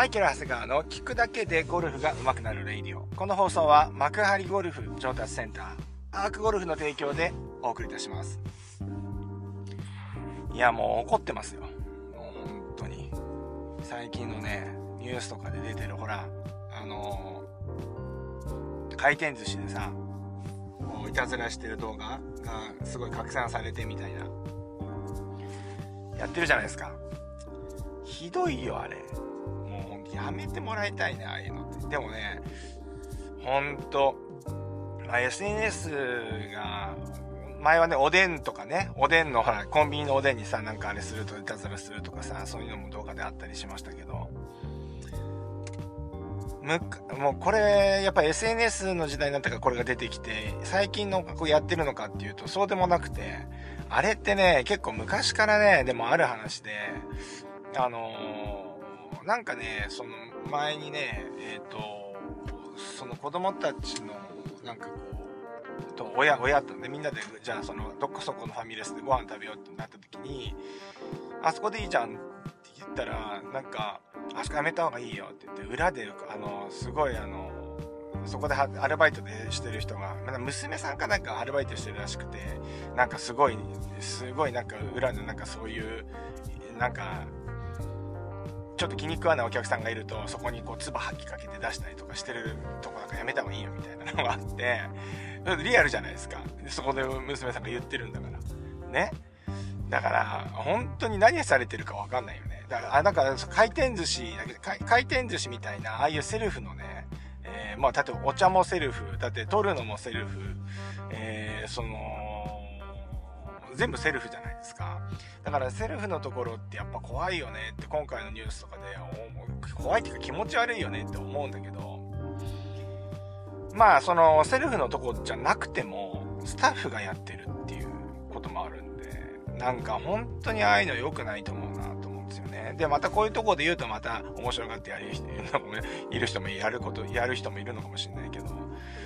マイケル・長谷川の聞くだけでゴルフが上手くなるレイディオ。この放送は幕張ゴルフ上達センター、アークゴルフの提供でお送りいたします。いや、もう怒ってますよ。もう本当に。最近のね、ニュースとかで出てるほら、あのー、回転寿司でさ、こういたずらしてる動画がすごい拡散されてみたいな。やってるじゃないですか。ひどいよ、あれ。やめてもらいたいね、ああいうのって。でもね、ほんと、まあ、SNS が、前はね、おでんとかね、おでんのほら、コンビニのおでんにさ、なんかあれするといたずらするとかさ、そういうのも動画であったりしましたけど、むもうこれ、やっぱ SNS の時代になったからこれが出てきて、最近のこうやってるのかっていうと、そうでもなくて、あれってね、結構昔からね、でもある話で、あのーなんかね、その前にね、えっ、ー、と、その子供たちの、なんかこう、と親、親とね、みんなで、じゃあその、どこそこのファミレスでご飯食べようってなった時に、あそこでいいじゃんって言ったら、なんか、あそこやめた方がいいよって言って、裏で、あの、すごいあの、そこでアルバイトでしてる人が、娘さんかなんかアルバイトしてるらしくて、なんかすごい、すごいなんか裏でなんかそういう、なんかちょっと気に食わないお客さんがいると、そこにこう、唾吐きかけて出したりとかしてるとこなんかやめた方がいいよみたいなのがあって、リアルじゃないですか。そこで娘さんが言ってるんだから。ね。だから、本当に何されてるかわかんないよね。だから、あ、なんか、回転寿司だけ回転寿司みたいな、ああいうセルフのね、えー、まあ、例えばお茶もセルフ、だって取るのもセルフ、えー、その、全部セルフじゃないですか。だからセルフのところってやっぱ怖いよねって今回のニュースとかで怖いっていうか気持ち悪いよねって思うんだけど、まあそのセルフのとこじゃなくてもスタッフがやってるっていうこともあるんで、なんか本当にああいうの良くないと思うなと思うんですよね。で、またこういうとこで言うとまた面白がってやる人 いる人もやること、やる人もいるのかもしれないけど、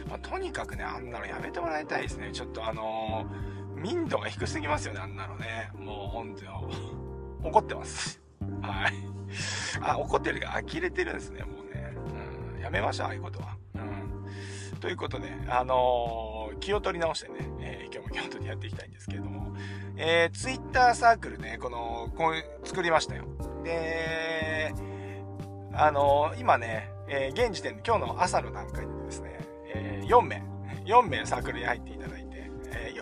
まあ、とにかくね、あんなのやめてもらいたいですね。ちょっとあのー民度が低すぎますよね、あんなのね。もう本当。怒ってます。はい。あ、怒ってるが呆れてるんですね、もうね。うん、やめましょう、ああいうことは。うん。ということで、あのー、気を取り直してね、えー、今日も今日とやっていきたいんですけれども、えー、ツイッターサークルね、この、こう、作りましたよ。で、あのー、今ね、えー、現時点で今日の朝の段階でですね、えー、4名、4名サークルに入っていただ、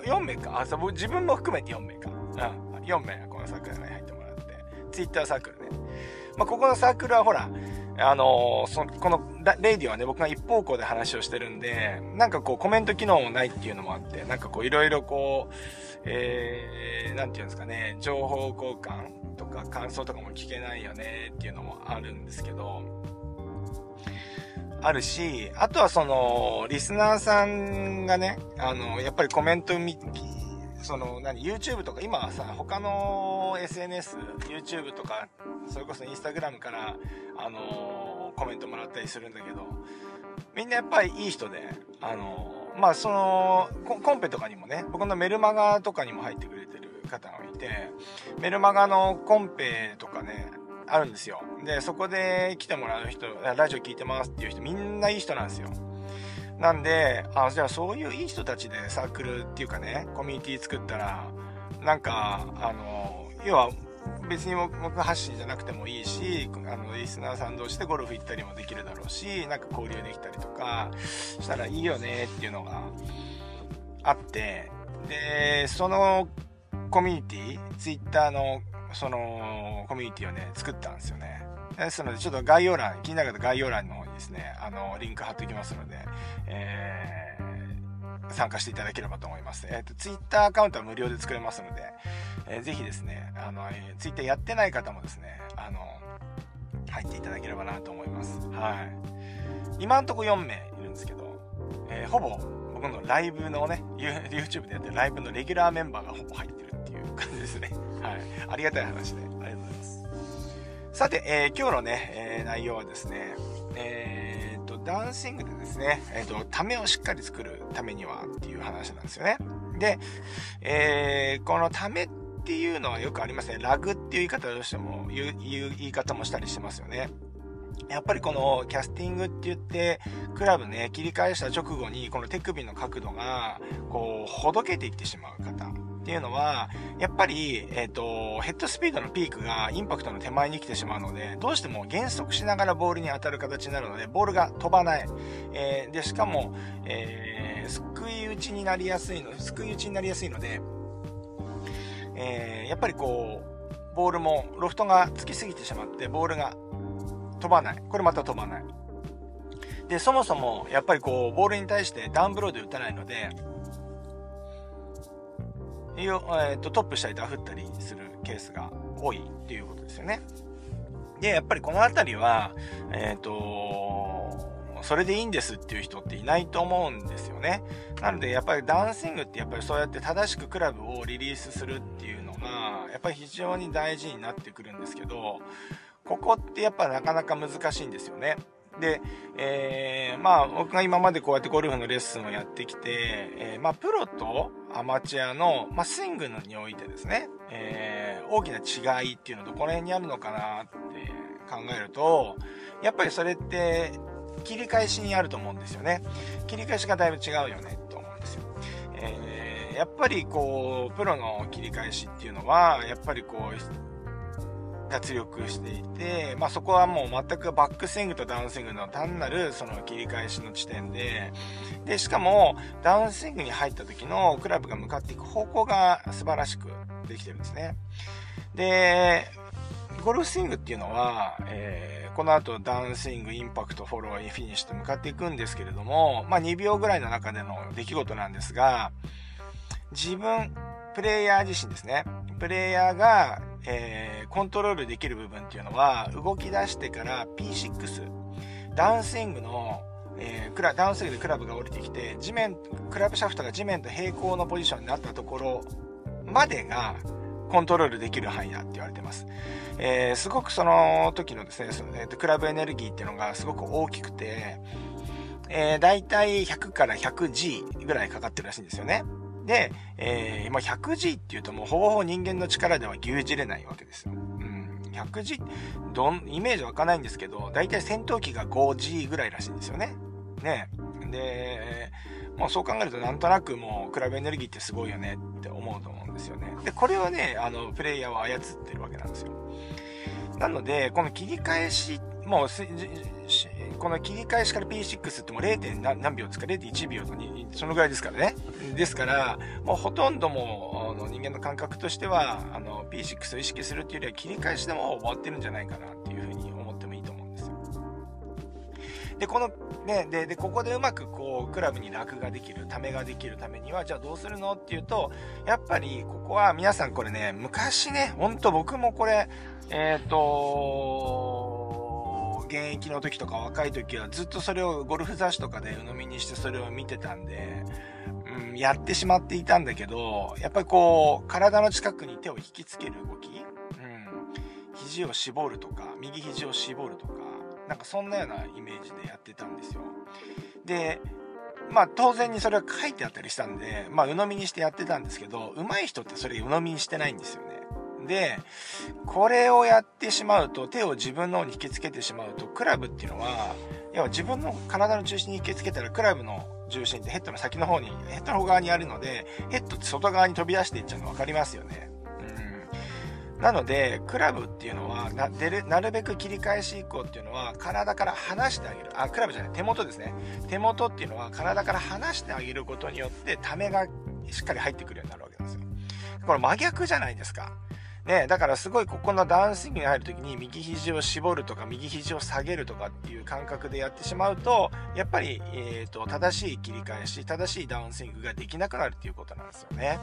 4名か。あ、そう、自分も含めて4名か。うん。4名このサークルに入ってもらって。ツイッターサークルね。まあ、ここのサークルはほら、あのー、そこのレイディはね、僕が一方向で話をしてるんで、なんかこうコメント機能もないっていうのもあって、なんかこういろいろこう、えー、なんていうんですかね、情報交換とか感想とかも聞けないよねっていうのもあるんですけど、あるし、あとはその、リスナーさんがね、あの、やっぱりコメント見、その、何、YouTube とか、今はさ、他の SNS、YouTube とか、それこそ Instagram から、あの、コメントもらったりするんだけど、みんなやっぱりいい人で、あの、まあ、その、コンペとかにもね、僕のメルマガとかにも入ってくれてる方がいて、メルマガのコンペとかね、あるんですよ。で、そこで来てもらう人、ラジオ聞いてますっていう人、みんないい人なんですよ。なんで、あ、じゃあそういういい人たちでサークルっていうかね、コミュニティ作ったら、なんか、あの、要は、別に僕発信じゃなくてもいいし、あの、リスナーさん同士でゴルフ行ったりもできるだろうし、なんか交流できたりとか、したらいいよねっていうのがあって、で、そのコミュニティ、ツイッターのその、コミュニティをね、作ったんですよね。ですので、ちょっと概要欄、気になる方概要欄の方にですね、あの、リンク貼っておきますので、えー、参加していただければと思います。え、ー、と、ツイッターアカウントは無料で作れますので、えー、ぜひですね、あの、えー、ツイッターやってない方もですね、あの、入っていただければなと思います。はい。今んとこ4名いるんですけど、えー、ほぼ僕のライブのね、YouTube でやってるライブのレギュラーメンバーがほぼ入ってるいう感じですね。はい。ありがたい話で、ありがとうございます。さて、えー、今日のね、えー、内容はですね、えー、と、ダンシングでですね、えっ、と、ためをしっかり作るためにはっていう話なんですよね。で、えー、このためっていうのはよくありますね。ラグっていう言い方をしても、言う、言い方もしたりしてますよね。やっぱりこのキャスティングって言って、クラブね、切り返した直後に、この手首の角度が、こう、ほどけていってしまう方っていうのは、やっぱり、えっ、ー、と、ヘッドスピードのピークがインパクトの手前に来てしまうので、どうしても減速しながらボールに当たる形になるので、ボールが飛ばない。えー、で、しかも、えー、すくい打ちになりやすいの、すくい打ちになりやすいので、えー、やっぱりこう、ボールもロフトがつきすぎてしまって、ボールが飛ばない。これまた飛ばない。で、そもそも、やっぱりこう、ボールに対してダウンブローで打たないので、えー、とトップしたりダフったりするケースが多いっていうことですよね。で、やっぱりこの辺りは、えっ、ー、と、それでいいんですっていう人っていないと思うんですよね。なので、やっぱりダンシングってやっぱりそうやって正しくクラブをリリースするっていうのが、やっぱり非常に大事になってくるんですけど、ここってやっぱなかなか難しいんですよね。で、えー、まあ僕が今までこうやってゴルフのレッスンをやってきて、えー、まあプロとアマチュアの、まあ、スイングにおいてですね、えー、大きな違いっていうのとこの辺にあるのかなって考えると、やっぱりそれって切り返しにあると思うんですよね。切り返しがだいぶ違うよねと思うんですよ。えー、やっぱりこう、プロの切り返しっていうのは、やっぱりこう、脱力していて、まあ、そこはもう全くバックスイングとダウンスイングの単なるその切り返しの地点で、で、しかもダウンスイングに入った時のクラブが向かっていく方向が素晴らしくできてるんですね。で、ゴルフスイングっていうのは、えー、この後ダウンスイング、インパクト、フォロー、フィニッシュと向かっていくんですけれども、まあ2秒ぐらいの中での出来事なんですが、自分、プレイヤー自身ですね。プレイヤーがえー、コントロールできる部分っていうのは、動き出してから P6、ダウンスイングの、えー、クラダウンスイングでクラブが降りてきて、地面、クラブシャフトが地面と平行のポジションになったところまでが、コントロールできる範囲だって言われてます。えー、すごくその時のですね、そのえー、クラブエネルギーっていうのがすごく大きくて、えー、だいたい100から 100G ぐらいかかってるらしいんですよね。で、えー、ま、100G っていうともうほぼほぼ人間の力では牛耳れないわけですよ。うん。100G、どん、イメージ湧かないんですけど、だいたい戦闘機が 5G ぐらいらしいんですよね。ね。で、もうそう考えるとなんとなくもうクラブエネルギーってすごいよねって思うと思うんですよね。で、これをね、あの、プレイヤーは操ってるわけなんですよ。なので、この切り返し、もうこの切り返しから P6 ってもう 0. 何秒ですか ?0.1 秒とそのぐらいですからね。ですから、もうほとんどもあの人間の感覚としては、あの P6 を意識するっていうよりは切り返しでも終わってるんじゃないかなっていうふうに思ってもいいと思うんですよ。で、この、ね、で、で、ここでうまくこう、クラブに楽ができる、ためができるためには、じゃあどうするのっていうと、やっぱりここは皆さんこれね、昔ね、ほんと僕もこれ、えっ、ー、と現役の時とか若い時はずっとそれをゴルフ雑誌とかで鵜呑みにしてそれを見てたんで、うん、やってしまっていたんだけど、やっぱりこう、体の近くに手を引きつける動き、うん、肘を絞るとか、右肘を絞るとか、なんかそんなようなイメージでやってたんですよ。で、まあ当然にそれは書いてあったりしたんで、まあ鵜呑みにしてやってたんですけど、上手い人ってそれ鵜呑みにしてないんですよね。で、これをやってしまうと、手を自分の方に引きつけてしまうと、クラブっていうのは、要は自分の体の中心に引きつけたら、クラブの重心ってヘッドの先の方に、ヘッドの方側にあるので、ヘッドって外側に飛び出していっちゃうの分かりますよね。うん。なので、クラブっていうのは、な、出る、なるべく切り返し以降っていうのは、体から離してあげる。あ、クラブじゃない、手元ですね。手元っていうのは、体から離してあげることによって、ためがしっかり入ってくるようになるわけなんですよ。これ真逆じゃないですか。ね、だからすごいここのダウンスイングに入るときに右肘を絞るとか右肘を下げるとかっていう感覚でやってしまうと、やっぱり、えーと、正しい切り返し、正しいダウンスイングができなくなるっていうことなんですよね。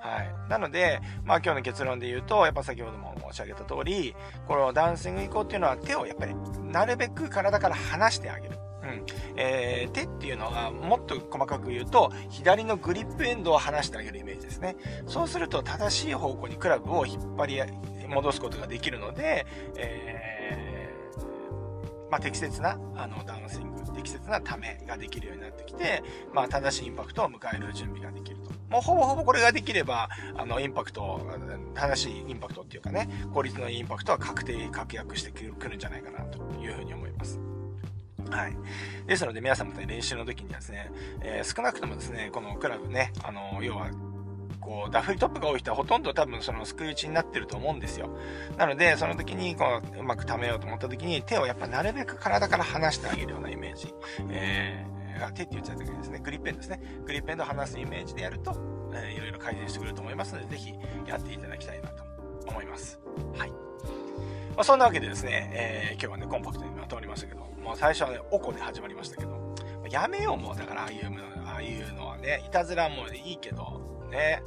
はい。なので、まあ今日の結論で言うと、やっぱ先ほども申し上げた通り、このダウンスイング移行っていうのは手をやっぱりなるべく体から離してあげる。うん。えー、手っていうのはもっと細かく言うと左のグリップエンドを離してあげるイメージですね。そうすると正しい方向にクラブを引っ張り戻すことができるので、えー、まあ、適切なあのダウンスイング適切なためができるようになってきて、まあ、正しいインパクトを迎える準備ができると。もうほぼほぼこれができれば、あの、インパクト、正しいインパクトっていうかね、効率のいいインパクトは確定、確約してくるんじゃないかな、というふうに思います。はい。ですので皆さんもね、練習の時にはですね、えー、少なくともですね、このクラブね、あの、要は、こう、ダフリトップが多い人はほとんど多分そのスク打ちになってると思うんですよ。なので、その時に、こう、うまく溜めようと思った時に、手をやっぱなるべく体から離してあげるようなイメージ。えー、手って言っちゃったけどですね、グリッペンですね。グリッペンと離すイメージでやると、えー、いろいろ改善してくれると思いますので、ぜひやっていただきたいなと思います。はい。まあ、そんなわけでですね、えー、今日はね、コンパクトにまとまりましたけど、もう最初はね、おこで始まりましたけど、やめようもう、だからああいうの、ああいうのはね、いたずらもいいけど、ね。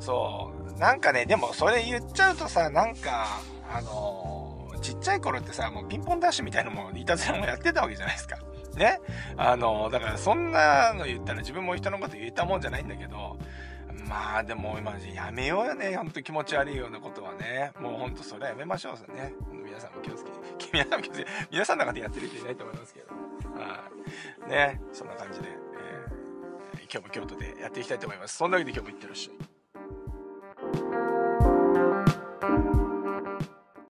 そう。なんかね、でもそれ言っちゃうとさ、なんか、あのー、ちっちゃい頃ってさ、もうピンポンダッシュみたいなもので、いたずらもやってたわけじゃないですか。ね。あの、だからそんなの言ったら自分も人のこと言えたもんじゃないんだけど、まあでも今やめようよね。ほんと気持ち悪いようなことはね。もうほんとそれはやめましょうね。皆さんも気をつけて。皆さんも気をつけて。皆さんの中でやってる人いないと思いますけど。はい。ね。そんな感じでえ。今日も京都でやっていきたいと思います。そんなわけで今日もいってらっしゃい。